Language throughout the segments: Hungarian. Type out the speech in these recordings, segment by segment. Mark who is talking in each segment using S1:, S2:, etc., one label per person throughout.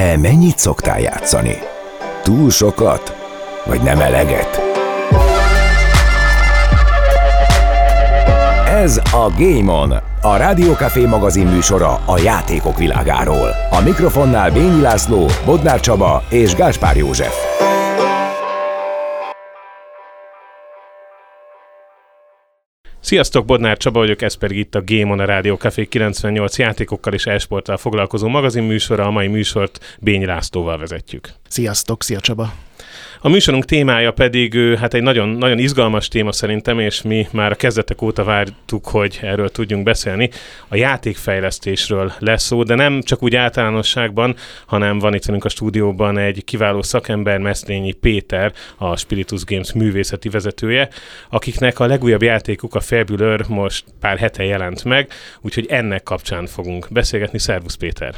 S1: Te mennyit szoktál játszani? Túl sokat? Vagy nem eleget? Ez a Game On, a Rádiókafé magazin műsora a játékok világáról. A mikrofonnál Bényi László, Bodnár Csaba és Gáspár József.
S2: Sziasztok, Bodnár Csaba vagyok, ez pedig itt a Game on a Rádió Café 98 játékokkal és esporttal foglalkozó magazinműsora, a mai műsort Bény Lászlóval vezetjük.
S3: Sziasztok, szia Csaba!
S2: A műsorunk témája pedig hát egy nagyon, nagyon izgalmas téma szerintem, és mi már a kezdetek óta vártuk, hogy erről tudjunk beszélni. A játékfejlesztésről lesz szó, de nem csak úgy általánosságban, hanem van itt velünk a stúdióban egy kiváló szakember, Meszlényi Péter, a Spiritus Games művészeti vezetője, akiknek a legújabb játékuk, a Fabuleur most pár hete jelent meg, úgyhogy ennek kapcsán fogunk beszélgetni. Szervusz Péter!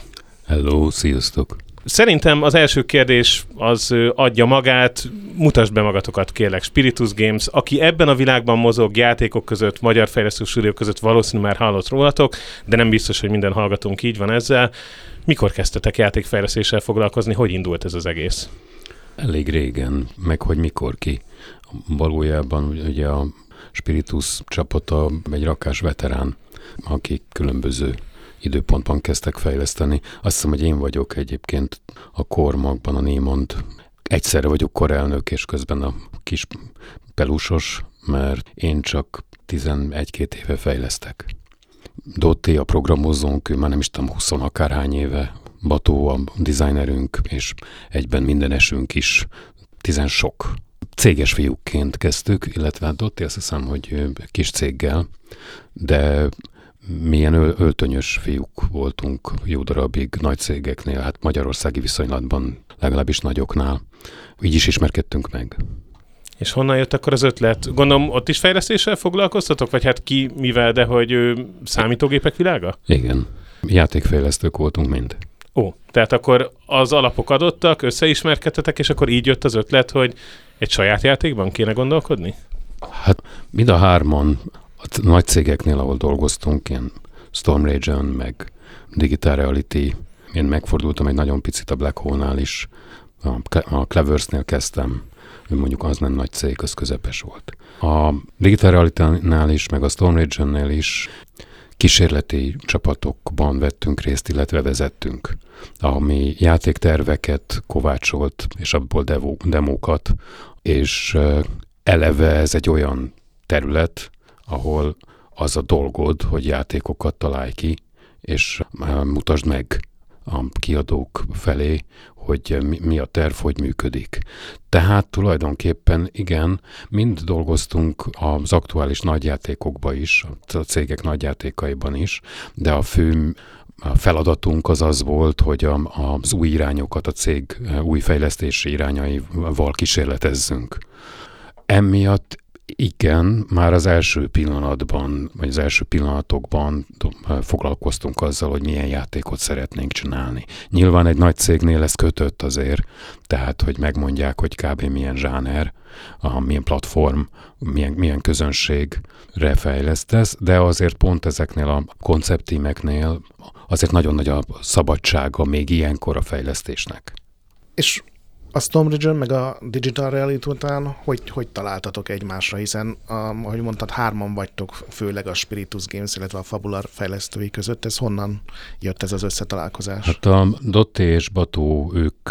S4: Hello, sziasztok!
S2: Szerintem az első kérdés az adja magát, mutasd be magatokat kérlek, Spiritus Games, aki ebben a világban mozog játékok között, magyar fejlesztő stúdiók között valószínűleg már hallott rólatok, de nem biztos, hogy minden hallgatónk így van ezzel. Mikor kezdtetek játékfejlesztéssel foglalkozni, hogy indult ez az egész?
S4: Elég régen, meg hogy mikor ki. Valójában ugye a Spiritus csapata egy rakás veterán, akik különböző időpontban kezdtek fejleszteni. Azt hiszem, hogy én vagyok egyébként a kormagban, a Némond. Egyszerre vagyok korelnök, és közben a kis pelusos, mert én csak 11-2 éve fejlesztek. Dotti a programozónk, ő már nem is tudom, 20 akárhány éve, Bató a designerünk, és egyben minden esünk is, tizen sok. Céges fiúkként kezdtük, illetve hát Dotti azt hiszem, hogy kis céggel, de milyen öltönyös fiúk voltunk jó darabig nagy cégeknél, hát magyarországi viszonylatban legalábbis nagyoknál. Így is ismerkedtünk meg.
S2: És honnan jött akkor az ötlet? Gondolom, ott is fejlesztéssel foglalkoztatok? Vagy hát ki mivel, de hogy ő, számítógépek világa?
S4: Igen. Játékfejlesztők voltunk mind.
S2: Ó, tehát akkor az alapok adottak, összeismerkedtetek, és akkor így jött az ötlet, hogy egy saját játékban kéne gondolkodni?
S4: Hát mind a hárman a nagy cégeknél, ahol dolgoztunk, ilyen Storm Region, meg Digital Reality, én megfordultam egy nagyon picit a Black Hole-nál is, a Cleversnél kezdtem, mondjuk az nem nagy cég, az közepes volt. A Digital Reality-nál is, meg a Storm Region-nél is kísérleti csapatokban vettünk részt, illetve vezettünk, ami játékterveket kovácsolt, és abból demókat, és eleve ez egy olyan terület, ahol az a dolgod, hogy játékokat találj ki, és mutasd meg a kiadók felé, hogy mi a terv, hogy működik. Tehát tulajdonképpen igen, mind dolgoztunk az aktuális nagyjátékokba is, a cégek nagyjátékaiban is, de a fő feladatunk az az volt, hogy az új irányokat, a cég új fejlesztési irányaival kísérletezzünk. Emiatt igen, már az első pillanatban, vagy az első pillanatokban foglalkoztunk azzal, hogy milyen játékot szeretnénk csinálni. Nyilván egy nagy cégnél ez kötött azért, tehát, hogy megmondják, hogy kb. milyen zsáner, a, milyen platform, milyen, milyen közönségre fejlesztesz, de azért pont ezeknél a konceptímeknél azért nagyon nagy a szabadsága még ilyenkor a fejlesztésnek.
S3: És a Storm Region meg a Digital Reality után hogy, hogy találtatok egymásra, hiszen, a, ahogy mondtad, hárman vagytok, főleg a Spiritus Games, illetve a Fabular fejlesztői között. Ez honnan jött ez az összetalálkozás?
S4: Hát a Dotti és Bató, ők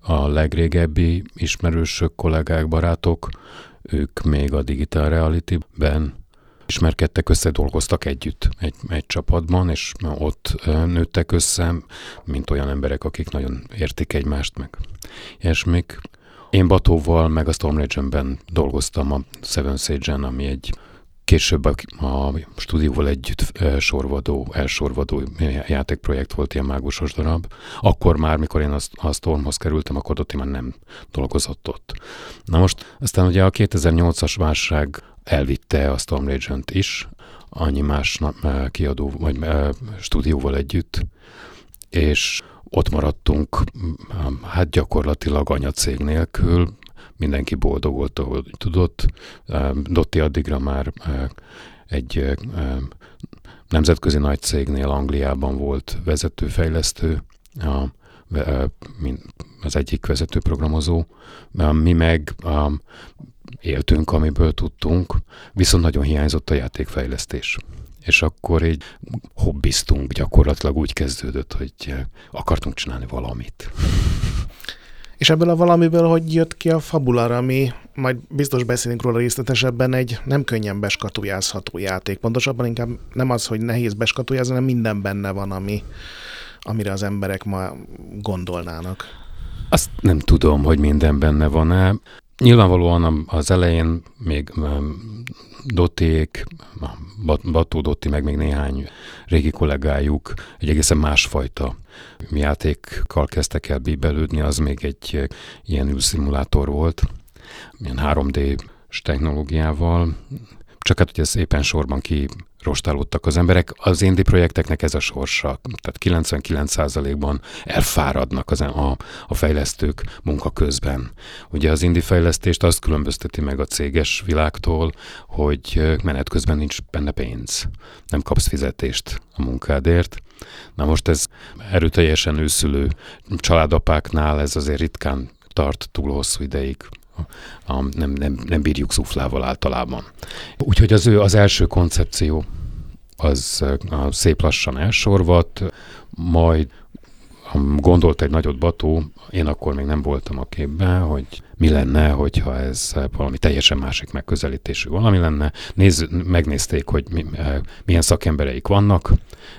S4: a legrégebbi ismerősök, kollégák, barátok, ők még a Digital Reality-ben ismerkedtek, összedolgoztak együtt egy, egy csapatban, és ott nőttek össze, mint olyan emberek, akik nagyon értik egymást, meg ilyesmik. Én Batóval, meg a Storm Legend-ben dolgoztam a Seven Sage-en, ami egy később a, a stúdióval együtt sorvadó, elsorvadó játékprojekt volt, ilyen mágusos darab. Akkor már, mikor én a Stormhoz kerültem, akkor ott már nem dolgozott ott. Na most, aztán ugye a 2008-as válság elvitte a Storm Legend is, annyi más kiadó vagy stúdióval együtt, és ott maradtunk, hát gyakorlatilag anyacég nélkül, mindenki boldog volt, ahogy tudott. Dotti addigra már egy nemzetközi nagy cégnél Angliában volt vezetőfejlesztő, a mint az egyik vezető programozó. Mi meg éltünk, amiből tudtunk, viszont nagyon hiányzott a játékfejlesztés. És akkor így hobbiztunk, gyakorlatilag úgy kezdődött, hogy akartunk csinálni valamit.
S3: És ebből a valamiből hogy jött ki a fabular, ami majd biztos beszélünk róla részletesebben, egy nem könnyen beskatujázható játék. Pontosabban inkább nem az, hogy nehéz beskatujázni, hanem minden benne van, ami, amire az emberek ma gondolnának.
S4: Azt nem tudom, hogy minden benne van-e. Nyilvánvalóan az elején még Doték, Bató Dotti, meg még néhány régi kollégájuk egy egészen másfajta játékkal kezdtek el bíbelődni, az még egy ilyen űrszimulátor volt, ilyen 3D technológiával, csak hát ugye szépen sorban ki rostálódtak az emberek. Az indie projekteknek ez a sorsa, tehát 99%-ban elfáradnak az, a, a fejlesztők munka közben. Ugye az indie fejlesztést azt különbözteti meg a céges világtól, hogy menet közben nincs benne pénz. Nem kapsz fizetést a munkádért. Na most ez erőteljesen őszülő családapáknál ez azért ritkán tart túl hosszú ideig a, nem, nem, nem bírjuk szuflával általában. Úgyhogy az ő az első koncepció az a szép lassan elsorvat, majd gondolt egy nagyot Bató, én akkor még nem voltam a képben, hogy mi lenne, hogyha ez valami teljesen másik megközelítésű valami lenne. Nézz, megnézték, hogy mi, milyen szakembereik vannak.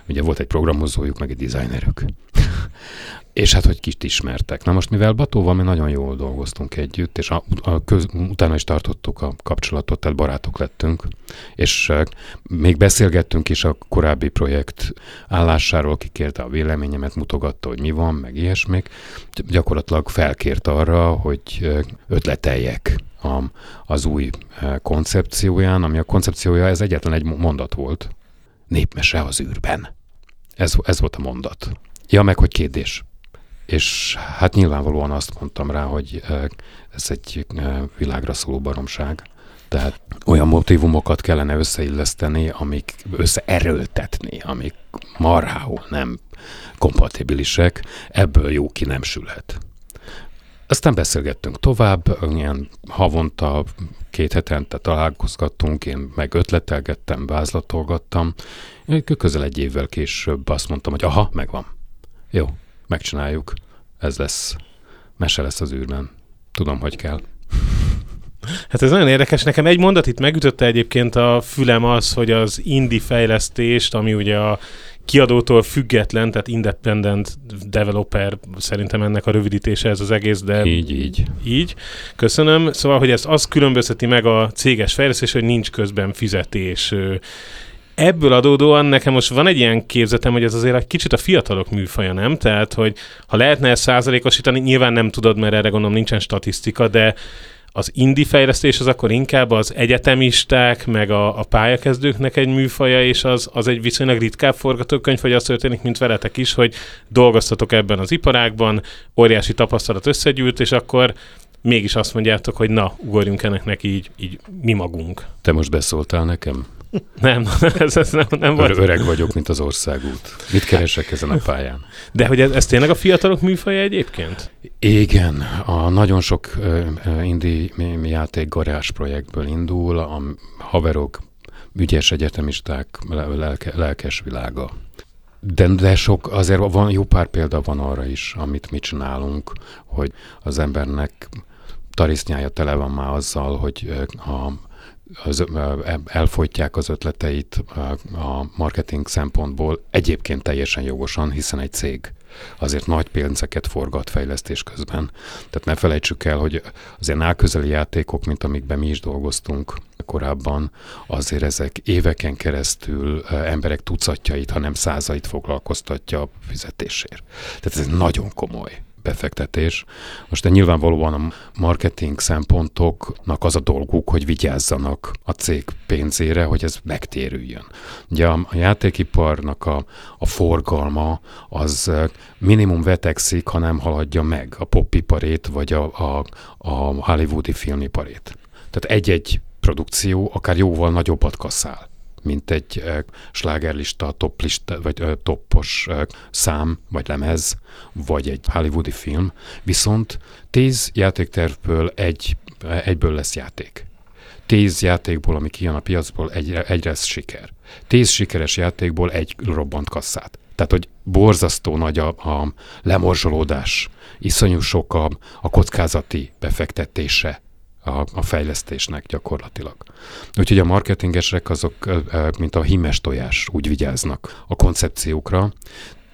S4: Ugye volt egy programozójuk, meg egy designerük. És hát, hogy kit ismertek. Na most, mivel Batóval mi nagyon jól dolgoztunk együtt, és a, a köz, utána is tartottuk a kapcsolatot, tehát barátok lettünk, és uh, még beszélgettünk is a korábbi projekt állásáról, kikérte a véleményemet, mutogatta, hogy mi van, meg ilyesmik. Gyakorlatilag felkért arra, hogy ötleteljek a, az új koncepcióján, ami a koncepciója, ez egyetlen egy mondat volt. Népmese az űrben. Ez, ez volt a mondat. Ja, meg hogy kérdés. És hát nyilvánvalóan azt mondtam rá, hogy ez egy világra szóló baromság. Tehát olyan motivumokat kellene összeilleszteni, amik összeerőltetni, amik marhául nem kompatibilisek, ebből jó ki nem sülhet. Aztán beszélgettünk tovább, ilyen havonta, két hetente találkozgattunk, én meg ötletelgettem, vázlatolgattam. Közel egy évvel később azt mondtam, hogy aha, megvan. Jó, megcsináljuk. Ez lesz. Mese lesz az űrben. Tudom, hogy kell.
S2: Hát ez nagyon érdekes. Nekem egy mondat itt megütötte egyébként a fülem az, hogy az indie fejlesztést, ami ugye a kiadótól független, tehát independent developer, szerintem ennek a rövidítése ez az egész, de...
S4: Így, így.
S2: Így. Köszönöm. Szóval, hogy ez az különbözteti meg a céges fejlesztés, hogy nincs közben fizetés ebből adódóan nekem most van egy ilyen képzetem, hogy ez azért egy kicsit a fiatalok műfaja, nem? Tehát, hogy ha lehetne ezt százalékosítani, nyilván nem tudod, mert erre gondolom nincsen statisztika, de az indie fejlesztés az akkor inkább az egyetemisták, meg a, a pályakezdőknek egy műfaja, és az, az egy viszonylag ritkább forgatókönyv, hogy az történik, mint veletek is, hogy dolgoztatok ebben az iparágban, óriási tapasztalat összegyűlt, és akkor mégis azt mondjátok, hogy na, ugorjunk ennek neki így, így mi magunk.
S4: Te most beszóltál nekem?
S2: Nem, ez, ez nem, nem volt.
S4: Öreg vagyok, mint az országút. Mit keresek ezen a pályán?
S2: De hogy ez, ez tényleg a fiatalok műfaja egyébként?
S4: Igen, a nagyon sok uh, indi játék garázs projektből indul, a haverok, ügyes egyetemisták, lelke, lelkes világa. De, de sok, azért van, jó pár példa van arra is, amit mi csinálunk, hogy az embernek tarisznyája tele van már azzal, hogy a az, elfogyják az ötleteit a marketing szempontból egyébként teljesen jogosan, hiszen egy cég azért nagy pénzeket forgat fejlesztés közben. Tehát ne felejtsük el, hogy az ilyen álközeli játékok, mint amikben mi is dolgoztunk korábban, azért ezek éveken keresztül emberek tucatjait, hanem százait foglalkoztatja a fizetésért. Tehát ez nagyon komoly befektetés. Most nyilvánvalóan a marketing szempontoknak az a dolguk, hogy vigyázzanak a cég pénzére, hogy ez megtérüljön. Ugye a, a játékiparnak a, a forgalma az minimum vetekszik, ha nem haladja meg a popiparét vagy a, a, a hollywoodi filmiparét. Tehát egy-egy produkció akár jóval nagyobbat kasszál mint egy slágerlista, toplista, vagy toppos szám, vagy lemez, vagy egy hollywoodi film, viszont tíz játéktervből egy, egyből lesz játék. Tíz játékból, ami kijön a piacból, egyre, egyre lesz siker. Tíz sikeres játékból egy robbant kasszát. Tehát, hogy borzasztó nagy a, a lemorzsolódás, iszonyú sok a, a kockázati befektetése a, a fejlesztésnek gyakorlatilag. Úgyhogy a marketingesek azok, mint a hímes tojás, úgy vigyáznak a koncepciókra.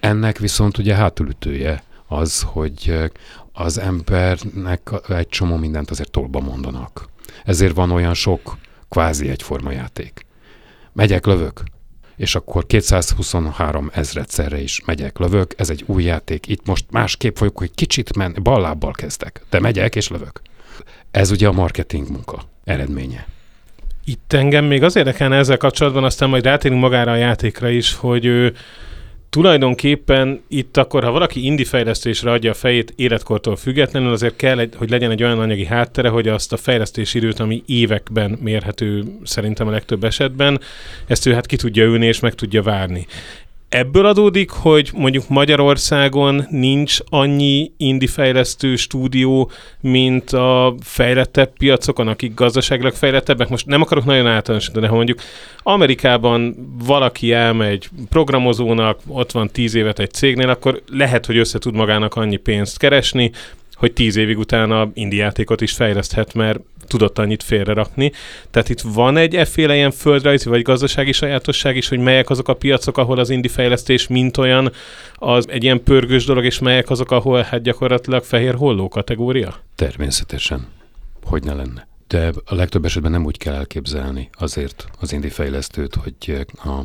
S4: Ennek viszont ugye hátulütője az, hogy az embernek egy csomó mindent azért tolba mondanak. Ezért van olyan sok kvázi egyforma játék. Megyek, lövök, és akkor 223 ezredszerre is megyek, lövök, ez egy új játék, itt most másképp folyok, hogy kicsit men, ballábbal kezdek, de megyek és lövök. Ez ugye a marketing munka eredménye.
S2: Itt engem még az érdekelne ezzel kapcsolatban, aztán majd rátérünk magára a játékra is, hogy ő, tulajdonképpen itt akkor, ha valaki indie fejlesztésre adja a fejét életkortól függetlenül, azért kell, hogy legyen egy olyan anyagi háttere, hogy azt a fejlesztési időt, ami években mérhető szerintem a legtöbb esetben, ezt ő hát ki tudja ülni és meg tudja várni. Ebből adódik, hogy mondjuk Magyarországon nincs annyi indi fejlesztő stúdió, mint a fejlettebb piacokon, akik gazdaságilag fejlettebbek. Most nem akarok nagyon általánosítani, ha mondjuk Amerikában valaki elmegy programozónak, ott van tíz évet egy cégnél, akkor lehet, hogy össze tud magának annyi pénzt keresni, hogy tíz évig utána indi játékot is fejleszthet, mert tudott annyit félrerakni. Tehát itt van egy efféle ilyen földrajzi vagy gazdasági sajátosság is, hogy melyek azok a piacok, ahol az indi fejlesztés mint olyan az egy ilyen pörgős dolog, és melyek azok, ahol hát gyakorlatilag fehér holló kategória?
S4: Természetesen. Hogy ne lenne? De a legtöbb esetben nem úgy kell elképzelni azért az indi fejlesztőt, hogy a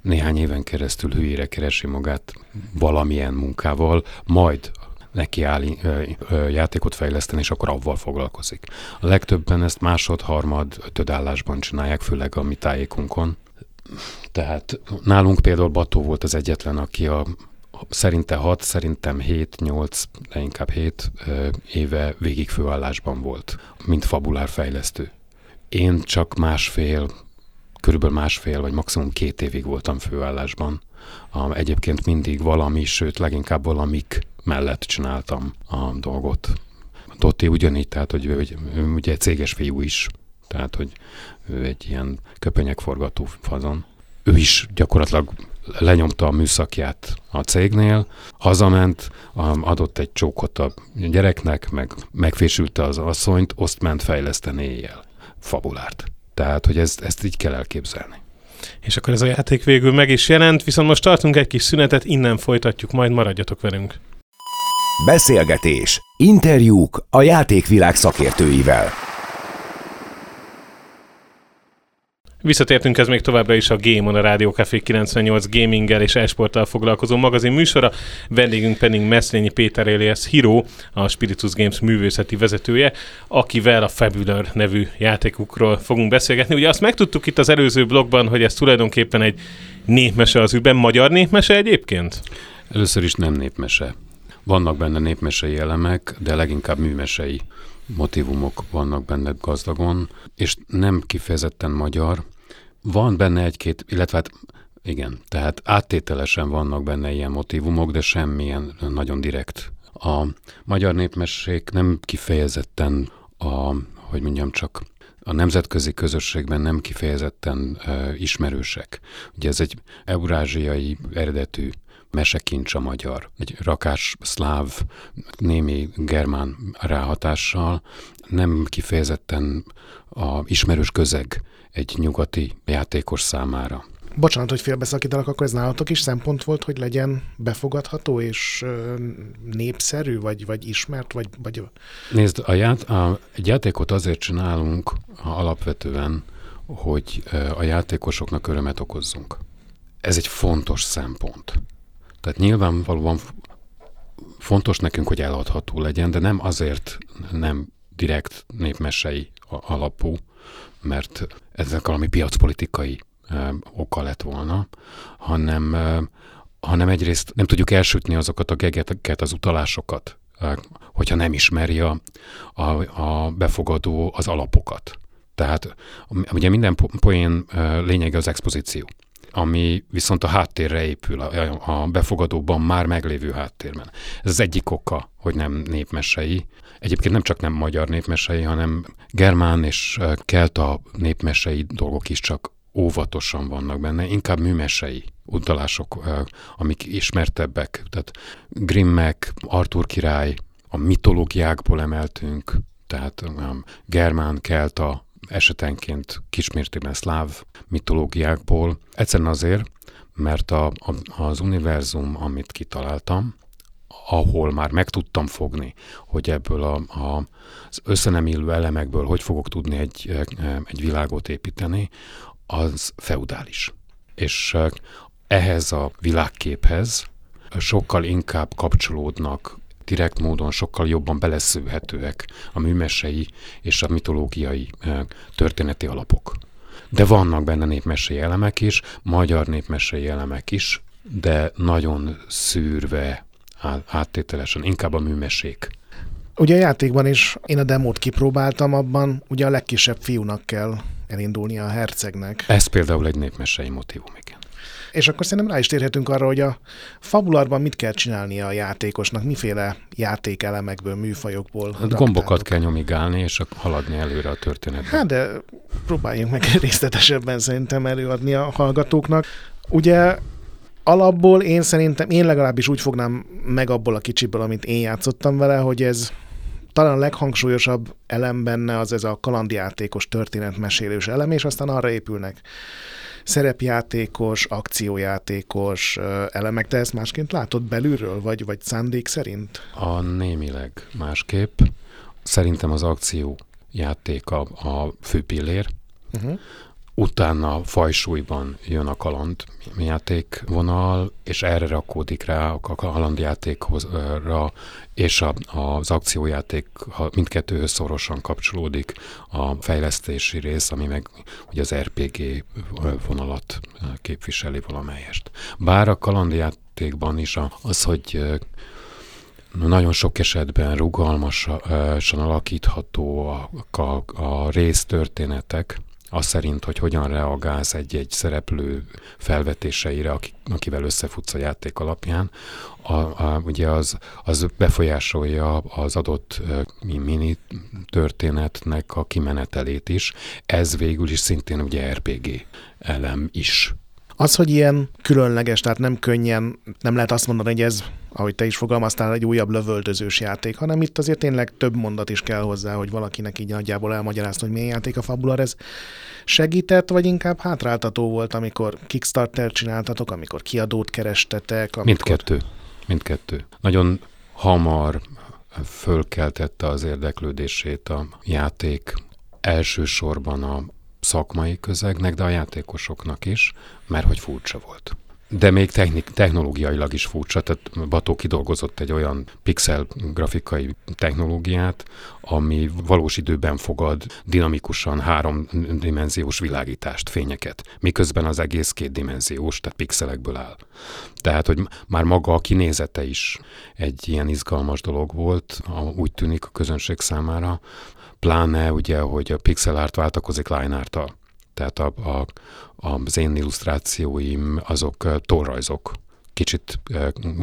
S4: néhány éven keresztül hülyére keresi magát valamilyen munkával, majd neki áll játékot fejleszteni, és akkor avval foglalkozik. A legtöbben ezt másod, harmad, ötöd állásban csinálják, főleg a mi tájékunkon. Tehát nálunk például Bató volt az egyetlen, aki a szerinte 6, szerintem 7, 8, de inkább 7 éve végig főállásban volt, mint fabulár fejlesztő. Én csak másfél, körülbelül másfél, vagy maximum két évig voltam főállásban. Egyébként mindig valami, sőt leginkább valamik mellett csináltam a dolgot. Dotti ugyanígy, tehát hogy hogy ugye egy céges fiú is, tehát hogy ő egy ilyen köpenyekforgató fazon. Ő is gyakorlatilag lenyomta a műszakját a cégnél, hazament, adott egy csókot a gyereknek, meg megfésülte az asszonyt, azt ment fejleszteni éjjel. Fabulárt. Tehát, hogy ezt, ezt így kell elképzelni.
S2: És akkor ez a játék végül meg is jelent, viszont most tartunk egy kis szünetet, innen folytatjuk, majd maradjatok velünk.
S1: Beszélgetés, interjúk a játékvilág szakértőivel.
S2: Visszatértünk ez még továbbra is a Game on a Rádió Café 98 gaminggel és esporttal foglalkozó magazin műsora. Vendégünk pedig Meszlényi Péter Elias Hiro, a Spiritus Games művészeti vezetője, akivel a Fabular nevű játékukról fogunk beszélgetni. Ugye azt megtudtuk itt az előző blogban, hogy ez tulajdonképpen egy népmese az ügyben. Magyar népmese egyébként?
S4: Először is nem népmese. Vannak benne népmesei elemek, de leginkább műmesei motivumok vannak benne gazdagon, és nem kifejezetten magyar. Van benne egy-két, illetve hát igen, tehát áttételesen vannak benne ilyen motivumok, de semmilyen nagyon direkt. A magyar népmesék nem kifejezetten a, hogy mondjam csak, a nemzetközi közösségben nem kifejezetten uh, ismerősek. Ugye ez egy eurázsiai eredetű mesekincs a magyar. Egy rakás szláv, némi germán ráhatással, nem kifejezetten a ismerős közeg egy nyugati játékos számára.
S3: Bocsánat, hogy félbeszakítalak, akkor ez nálatok is szempont volt, hogy legyen befogadható és népszerű, vagy, vagy ismert, vagy... vagy...
S4: Nézd, a ját, a, egy játékot azért csinálunk alapvetően, hogy a játékosoknak örömet okozzunk. Ez egy fontos szempont. Tehát nyilvánvalóan fontos nekünk, hogy eladható legyen, de nem azért nem direkt népmesei alapú, mert ezek valami piacpolitikai oka lett volna, hanem, hanem egyrészt nem tudjuk elsütni azokat a gegeteket, az utalásokat, hogyha nem ismeri a, a, a befogadó az alapokat. Tehát ugye minden poén lényege az expozíció ami viszont a háttérre épül, a, a befogadóban már meglévő háttérben. Ez az egyik oka, hogy nem népmesei. Egyébként nem csak nem magyar népmesei, hanem germán és kelta népmesei dolgok is csak óvatosan vannak benne, inkább műmesei utalások, amik ismertebbek. Tehát Grimmek, Arthur király, a mitológiákból emeltünk, tehát um, germán, kelta, esetenként kismértékben szláv mitológiákból. Egyszerűen azért, mert a, a, az univerzum, amit kitaláltam, ahol már meg tudtam fogni, hogy ebből a, a, az összenemillő elemekből hogy fogok tudni egy, egy világot építeni, az feudális. És ehhez a világképhez sokkal inkább kapcsolódnak direkt módon sokkal jobban beleszőhetőek a műmesei és a mitológiai történeti alapok. De vannak benne népmesei elemek is, magyar népmesei elemek is, de nagyon szűrve, áttételesen, inkább a műmesék.
S3: Ugye a játékban is én a demót kipróbáltam, abban ugye a legkisebb fiúnak kell elindulni a hercegnek.
S4: Ez például egy népmesei motivum.
S3: És akkor szerintem rá is térhetünk arra, hogy a fabularban mit kell csinálnia a játékosnak, miféle játékelemekből, műfajokból.
S4: Hát gombokat kell nyomigálni, és haladni előre a történetben.
S3: Hát de próbáljunk meg részletesebben szerintem előadni a hallgatóknak. Ugye alapból én szerintem, én legalábbis úgy fognám meg abból a kicsiből, amit én játszottam vele, hogy ez talán a leghangsúlyosabb elem benne az ez a kalandjátékos történetmesélős elem, és aztán arra épülnek szerepjátékos, akciójátékos elemek. Te ezt másként látod belülről, vagy, vagy szándék szerint?
S4: A némileg másképp. Szerintem az akció játék a, a fő pillér. Uh-huh utána fajsúlyban jön a kaland vonal, és erre rakódik rá a kalandjátékra, és a, az akciójáték ha mindkettőhöz szorosan kapcsolódik a fejlesztési rész, ami meg ugye az RPG vonalat képviseli valamelyest. Bár a kalandjátékban is az, hogy nagyon sok esetben rugalmasan alakítható a, a, a résztörténetek, az szerint, hogy hogyan reagálsz egy-egy szereplő felvetéseire, aki, akivel összefutsz a játék alapján, a, a, ugye az, az befolyásolja az adott mini történetnek a kimenetelét is. Ez végül is szintén ugye RPG elem is.
S3: Az, hogy ilyen különleges, tehát nem könnyen, nem lehet azt mondani, hogy ez, ahogy te is fogalmaztál, egy újabb lövöldözős játék, hanem itt azért tényleg több mondat is kell hozzá, hogy valakinek így nagyjából elmagyarázta, hogy milyen játék a Fabular. Ez segített, vagy inkább hátráltató volt, amikor Kickstarter csináltatok, amikor kiadót kerestetek? Amikor...
S4: Mindkettő. Mindkettő. Nagyon hamar fölkeltette az érdeklődését a játék elsősorban a szakmai közegnek, de a játékosoknak is, mert hogy furcsa volt. De még technik, technológiailag is furcsa, tehát Bató kidolgozott egy olyan pixel grafikai technológiát, ami valós időben fogad dinamikusan háromdimenziós világítást, fényeket, miközben az egész kétdimenziós, tehát pixelekből áll. Tehát, hogy már maga a kinézete is egy ilyen izgalmas dolog volt, úgy tűnik a közönség számára, pláne ugye, hogy a pixel art váltakozik line art Tehát a, a, az én illusztrációim azok torrajzok, kicsit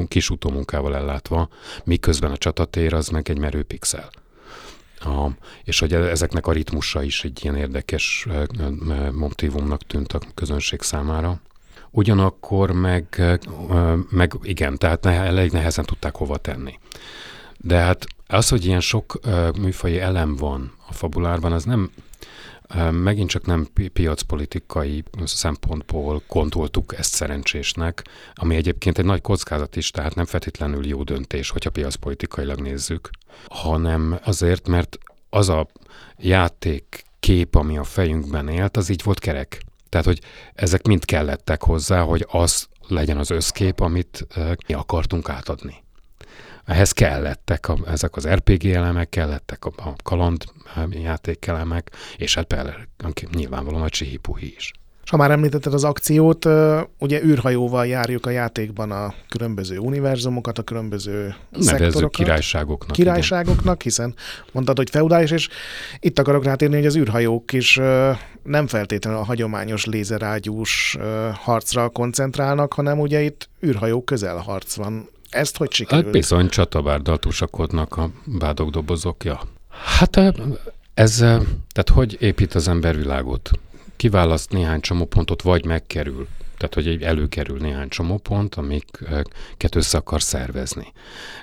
S4: kis utómunkával ellátva, miközben a csatatér az meg egy merő pixel. A, és hogy ezeknek a ritmusa is egy ilyen érdekes motivumnak tűnt a közönség számára. Ugyanakkor meg, meg igen, tehát elég nehezen tudták hova tenni. De hát az, hogy ilyen sok műfaji elem van a fabulárban, az nem megint csak nem pi- piacpolitikai szempontból gondoltuk ezt szerencsésnek, ami egyébként egy nagy kockázat is, tehát nem feltétlenül jó döntés, hogyha piacpolitikailag nézzük, hanem azért, mert az a játék kép, ami a fejünkben élt, az így volt kerek. Tehát, hogy ezek mind kellettek hozzá, hogy az legyen az összkép, amit uh, mi akartunk átadni ehhez kellettek a, ezek az RPG elemek, kellettek a, a kaland játék elemek, és hát persze nyilvánvalóan a csihipuhi is.
S3: És ha már említetted az akciót, ugye űrhajóval járjuk a játékban a különböző univerzumokat, a különböző
S4: Nevezzük
S3: szektorokat.
S4: királyságoknak.
S3: Királyságoknak, hiszen mondtad, hogy feudális, és itt akarok rátérni, hogy az űrhajók is nem feltétlenül a hagyományos lézerágyús harcra koncentrálnak, hanem ugye itt űrhajó közelharc van. Ezt hogy sikerült?
S4: Hát bizony csatabárdal tusakodnak a bádogdobozok, ja. Hát ez, tehát hogy épít az ember világot? Kiválaszt néhány csomópontot, vagy megkerül. Tehát, hogy előkerül néhány csomópont, amiket össze akar szervezni.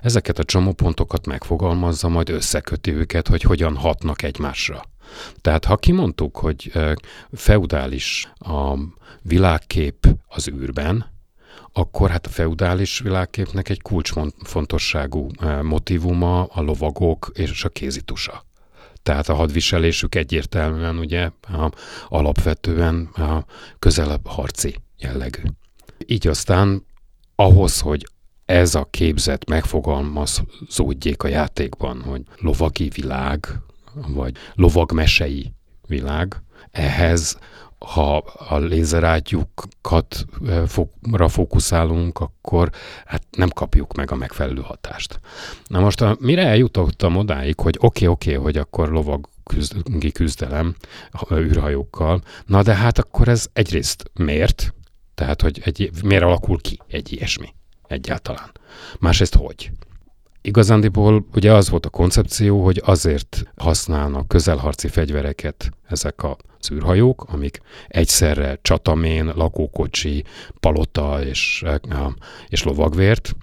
S4: Ezeket a csomópontokat megfogalmazza, majd összeköti őket, hogy hogyan hatnak egymásra. Tehát ha kimondtuk, hogy feudális a világkép az űrben, akkor hát a feudális világképnek egy kulcsfontosságú motivuma a lovagok és a kézitusa. Tehát a hadviselésük egyértelműen ugye a, alapvetően a közelebb harci jellegű. Így aztán ahhoz, hogy ez a képzet megfogalmazódjék a játékban, hogy lovagi világ, vagy lovagmesei világ, ehhez ha a lézerágyukat ra fókuszálunk, akkor hát nem kapjuk meg a megfelelő hatást. Na most, a, mire eljutottam odáig, hogy oké, okay, oké, okay, hogy akkor lovag küzd, küzdelem űrhajókkal, na de hát akkor ez egyrészt miért? Tehát, hogy egy, miért alakul ki egy ilyesmi egyáltalán? Másrészt hogy? Igazándiból ugye az volt a koncepció, hogy azért használnak közelharci fegyvereket ezek az űrhajók, amik egyszerre csatamén, lakókocsi, palota és, és lovagvért,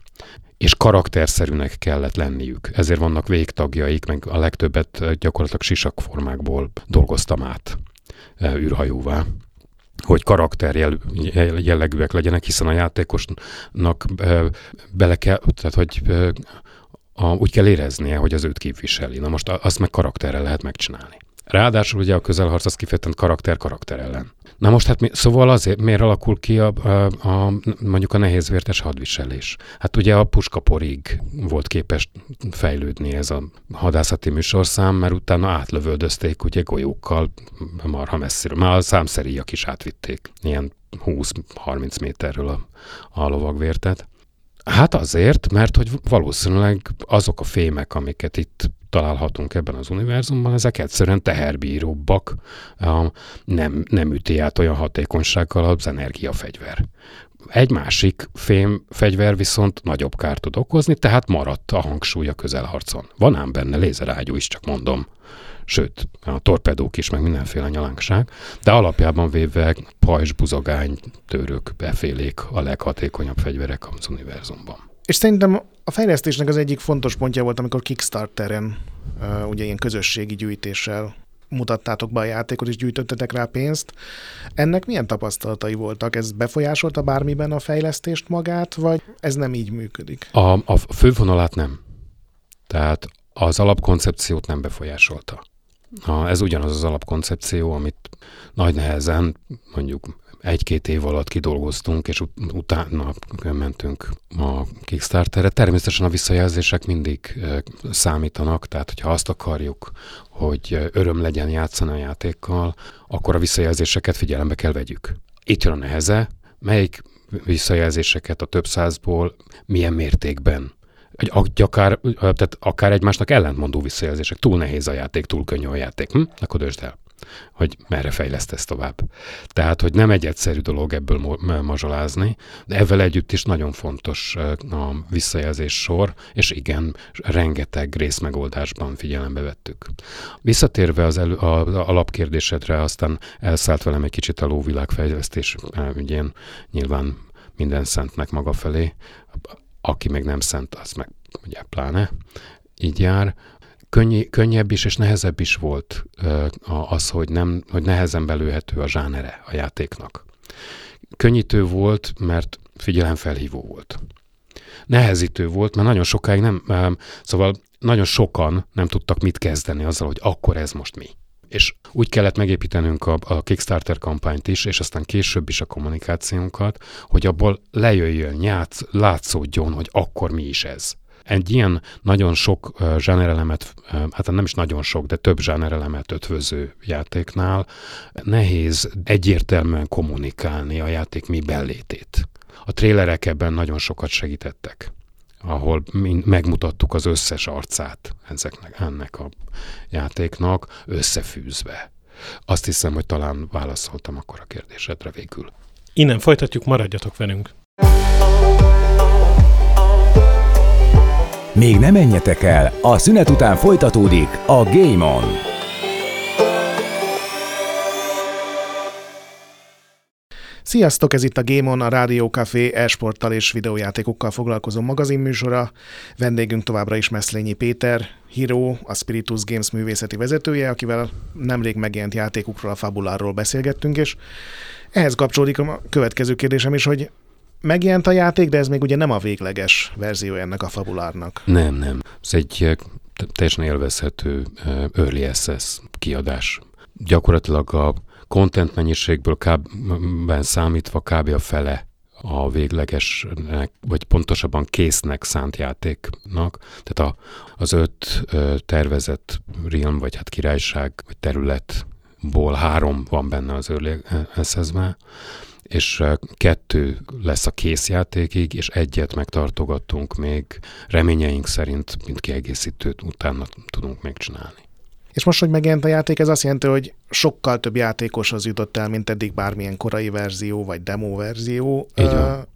S4: és karakterszerűnek kellett lenniük. Ezért vannak végtagjaik, meg a legtöbbet gyakorlatilag sisakformákból dolgoztam át űrhajóvá hogy karakter jellegűek legyenek, hiszen a játékosnak bele kell, tehát hogy a, úgy kell éreznie, hogy az őt képviseli. Na most azt meg karakterrel lehet megcsinálni. Ráadásul ugye a közelharc az kifejezetten karakter-karakter ellen. Na most hát mi, szóval azért miért alakul ki a, a, a, mondjuk a nehézvértes hadviselés? Hát ugye a puskaporig volt képes fejlődni ez a hadászati műsorszám, mert utána átlövöldözték ugye golyókkal marha messziről. Már a számszeríjak is átvitték, ilyen 20-30 méterről a, a lovagvértet. Hát azért, mert hogy valószínűleg azok a fémek, amiket itt találhatunk ebben az univerzumban, ezek egyszerűen teherbíróbbak, nem, nem üti át olyan hatékonysággal az energiafegyver. Egy másik fém fegyver viszont nagyobb kárt tud okozni, tehát maradt a hangsúly a közelharcon. Van ám benne lézerágyú is, csak mondom sőt, a torpedók is, meg mindenféle nyalánkság, de alapjában véve pajzs, buzogány, török, befélék a leghatékonyabb fegyverek az univerzumban.
S3: És szerintem a fejlesztésnek az egyik fontos pontja volt, amikor Kickstarteren, ugye ilyen közösségi gyűjtéssel mutattátok be a játékot, és gyűjtöttetek rá pénzt. Ennek milyen tapasztalatai voltak? Ez befolyásolta bármiben a fejlesztést magát, vagy ez nem így működik?
S4: A, a fővonalát nem. Tehát az alapkoncepciót nem befolyásolta. Ha ez ugyanaz az alapkoncepció, amit nagy nehezen, mondjuk egy-két év alatt kidolgoztunk, és ut- utána mentünk a Kickstarterre. Természetesen a visszajelzések mindig számítanak, tehát hogyha azt akarjuk, hogy öröm legyen játszani a játékkal, akkor a visszajelzéseket figyelembe kell vegyük. Itt jön a neheze, melyik visszajelzéseket a több százból milyen mértékben hogy akár, tehát akár egymásnak ellentmondó visszajelzések. Túl nehéz a játék, túl könnyű a játék. Hm? Akkor dösd el hogy merre fejlesztesz tovább. Tehát, hogy nem egy egyszerű dolog ebből mazsolázni, de ezzel együtt is nagyon fontos a visszajelzés sor, és igen, rengeteg részmegoldásban figyelembe vettük. Visszatérve az, elő, az alapkérdésedre, aztán elszállt velem egy kicsit a lóvilágfejlesztés ügyén, nyilván minden szentnek maga felé aki meg nem szent, az meg ugye pláne így jár. Könnyi, könnyebb is és nehezebb is volt az, hogy, nem, hogy nehezen belőhető a zsánere a játéknak. Könnyítő volt, mert figyelemfelhívó volt. Nehezítő volt, mert nagyon sokáig nem, szóval nagyon sokan nem tudtak mit kezdeni azzal, hogy akkor ez most mi. És úgy kellett megépítenünk a, a Kickstarter kampányt is, és aztán később is a kommunikációnkat, hogy abból lejöjjön, nyát, látszódjon, hogy akkor mi is ez. Egy ilyen nagyon sok zsánerelemet, hát nem is nagyon sok, de több zsánerelemet ötvöző játéknál nehéz egyértelműen kommunikálni a játék mi bellétét. A trélerek ebben nagyon sokat segítettek ahol megmutattuk az összes arcát ezeknek, ennek a játéknak összefűzve. Azt hiszem, hogy talán válaszoltam akkor a kérdésedre végül.
S2: Innen folytatjuk, maradjatok velünk.
S1: Még nem menjetek el, a szünet után folytatódik a Game On.
S3: Sziasztok, ez itt a Game a Rádió Café e-sporttal és videójátékokkal foglalkozó magazinműsora. Vendégünk továbbra is Meszlényi Péter, Hiro, a Spiritus Games művészeti vezetője, akivel nemrég megjelent játékukról, a Fabularról beszélgettünk, és ehhez kapcsolódik a következő kérdésem is, hogy megjelent a játék, de ez még ugye nem a végleges verzió ennek a Fabulárnak.
S4: Nem, nem. Ez egy eh, teljesen élvezhető eh, Early Access kiadás. Gyakorlatilag a content mennyiségből kb. számítva kb. a fele a véglegesnek, vagy pontosabban késznek szánt játéknak. Tehát a, az öt ö, tervezett realm, vagy hát királyság, vagy területból három van benne az Early Access-ben, és kettő lesz a készjátékig, és egyet megtartogattunk még reményeink szerint, mint kiegészítőt utána tudunk még csinálni.
S3: És most, hogy megjelent a játék, ez azt jelenti, hogy sokkal több játékoshoz jutott el, mint eddig bármilyen korai verzió, vagy demo verzió.
S4: Így van.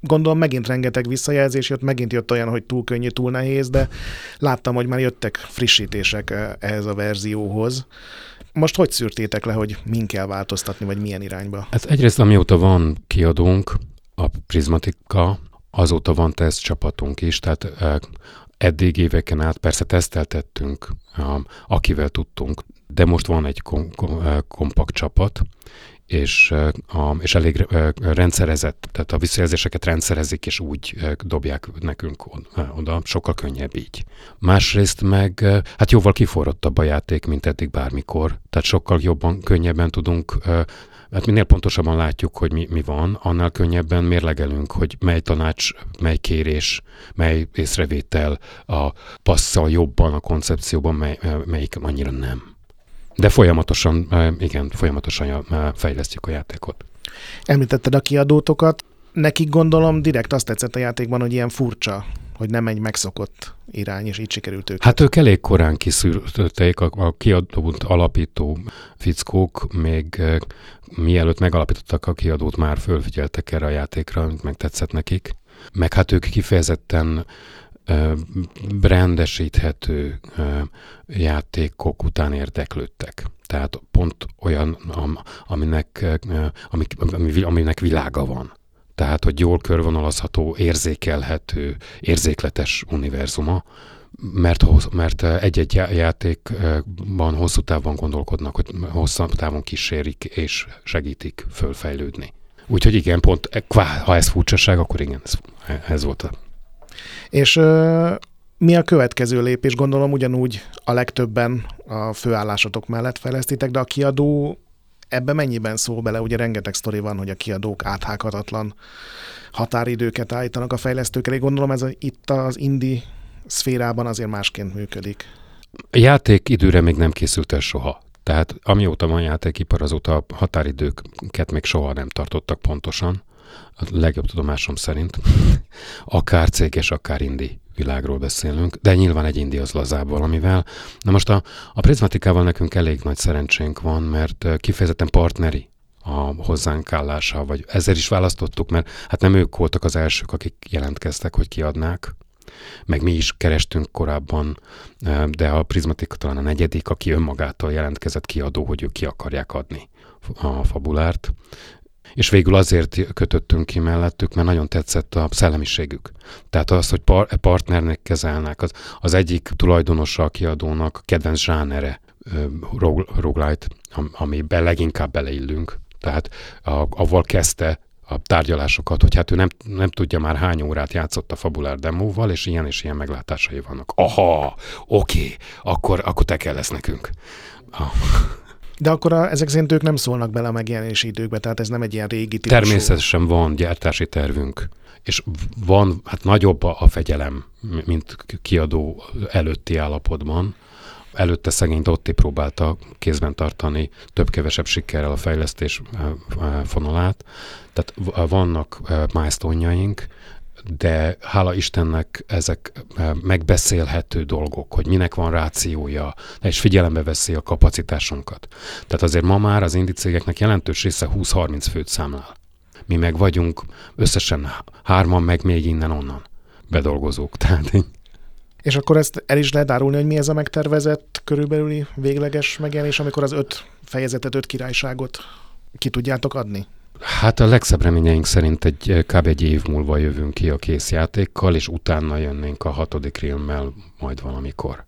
S3: Gondolom megint rengeteg visszajelzés jött, megint jött olyan, hogy túl könnyű, túl nehéz, de láttam, hogy már jöttek frissítések ehhez a verzióhoz. Most hogy szűrtétek le, hogy min kell változtatni, vagy milyen irányba?
S4: Hát egyrészt amióta van kiadónk, a Prismatika, azóta van teszt csapatunk is, tehát eddig éveken át persze teszteltettünk, akivel tudtunk, de most van egy kom- kom- kompakt csapat, és, és elég rendszerezett, tehát a visszajelzéseket rendszerezik, és úgy dobják nekünk oda, sokkal könnyebb így. Másrészt meg, hát jóval kiforrottabb a játék, mint eddig bármikor, tehát sokkal jobban, könnyebben tudunk Hát minél pontosabban látjuk, hogy mi, mi van, annál könnyebben mérlegelünk, hogy mely tanács, mely kérés, mely észrevétel a passzal jobban a koncepcióban, mely, melyik annyira nem. De folyamatosan, igen, folyamatosan fejlesztjük a játékot.
S3: Említetted a kiadótokat. Nekik gondolom direkt azt tetszett a játékban, hogy ilyen furcsa, hogy nem egy megszokott irány, és így sikerült őket.
S4: Hát ők elég korán kiszűrték, a, a kiadót alapító fickók még mielőtt megalapítottak a kiadót, már fölfigyeltek erre a játékra, meg tetszett nekik. Meg hát ők kifejezetten brandesíthető játékok után érdeklődtek. Tehát pont olyan, aminek, aminek világa van. Tehát, hogy jól körvonalazható, érzékelhető, érzékletes univerzuma, mert, mert egy-egy játékban hosszú távon gondolkodnak, hogy hosszú távon kísérik és segítik fölfejlődni. Úgyhogy igen, pont ha ez furcsaság, akkor igen, ez, ez volt
S3: és ö, mi a következő lépés? Gondolom ugyanúgy a legtöbben a főállásotok mellett fejlesztitek, de a kiadó ebbe mennyiben szól bele? Ugye rengeteg sztori van, hogy a kiadók áthághatatlan határidőket állítanak a fejlesztők elé. Gondolom ez a, itt az indi szférában azért másként működik.
S4: A játék időre még nem készült el soha. Tehát amióta van játékipar, azóta határidőket még soha nem tartottak pontosan a legjobb tudomásom szerint, akár céges, akár indi világról beszélünk, de nyilván egy indi az lazább valamivel. Na most a, a prizmatikával nekünk elég nagy szerencsénk van, mert kifejezetten partneri a hozzánk állása, vagy ezzel is választottuk, mert hát nem ők voltak az elsők, akik jelentkeztek, hogy kiadnák, meg mi is kerestünk korábban, de a Prismatika talán a negyedik, aki önmagától jelentkezett kiadó, hogy ők ki akarják adni a fabulárt, és végül azért kötöttünk ki mellettük, mert nagyon tetszett a szellemiségük. Tehát az, hogy par- partnernek kezelnek, az, az egyik tulajdonosa a kiadónak kedvenc zsánere roguelite, amiben leginkább beleillünk. Tehát a, avval kezdte a tárgyalásokat, hogy hát ő nem, nem tudja már hány órát játszott a Fabulár demóval, és ilyen és ilyen meglátásai vannak. Aha, oké, akkor, akkor te kell lesz nekünk. Ah.
S3: De akkor a, ezek szerint ők nem szólnak bele a megjelenési időkbe, tehát ez nem egy ilyen régi típusú...
S4: Természetesen van gyártási tervünk, és van, hát nagyobb a fegyelem, mint kiadó előtti állapotban. Előtte szegény Dotti próbálta kézben tartani több-kevesebb sikerrel a fejlesztés fonalát. Tehát vannak milestone de hála Istennek ezek megbeszélhető dolgok, hogy minek van rációja, és figyelembe veszi a kapacitásunkat. Tehát azért ma már az indi cégeknek jelentős része 20-30 főt számlál. Mi meg vagyunk összesen hárman, meg még innen-onnan bedolgozók. Tehát
S3: és akkor ezt el is lehet árulni, hogy mi ez a megtervezett körülbelüli végleges megjelenés, amikor az öt fejezetet, öt királyságot ki tudjátok adni?
S4: Hát a legszebb reményeink szerint egy kb. egy év múlva jövünk ki a kész játékkal, és utána jönnénk a hatodik filmmel majd valamikor.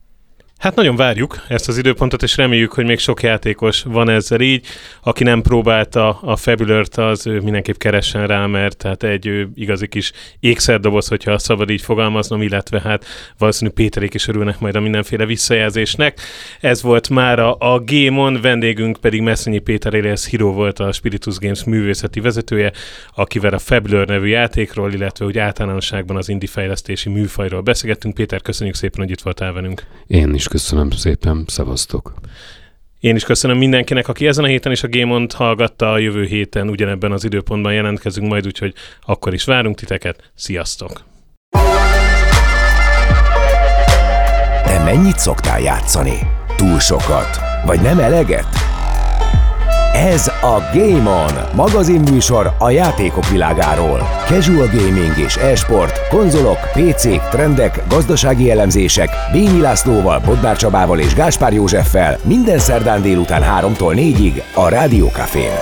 S2: Hát nagyon várjuk ezt az időpontot, és reméljük, hogy még sok játékos van ezzel így. Aki nem próbálta a Fabulert, az mindenképp keressen rá, mert tehát egy ő, igazi kis ékszerdoboz, hogyha szabad így fogalmaznom, illetve hát valószínűleg Péterék is örülnek majd a mindenféle visszajelzésnek. Ez volt már a, Game-on, vendégünk pedig Messzenyi Péter Elias Hiro volt a Spiritus Games művészeti vezetője, akivel a Fabuleur nevű játékról, illetve úgy általánosságban az indie fejlesztési műfajról beszélgettünk. Péter, köszönjük szépen, hogy itt voltál velünk.
S4: Én is köszönöm szépen, szevasztok!
S2: Én is köszönöm mindenkinek, aki ezen a héten is a Gémont hallgatta, a jövő héten ugyanebben az időpontban jelentkezünk majd, úgyhogy akkor is várunk titeket. Sziasztok!
S1: Te mennyit szoktál játszani? Túl sokat? Vagy nem eleget? Ez a Game On, magazinműsor a játékok világáról. Casual gaming és e-sport, konzolok, PC-k, trendek, gazdasági elemzések, Bényi Lászlóval, Bodnár Csabával és Gáspár Józseffel minden szerdán délután 3-tól 4-ig a Rádió Cafén.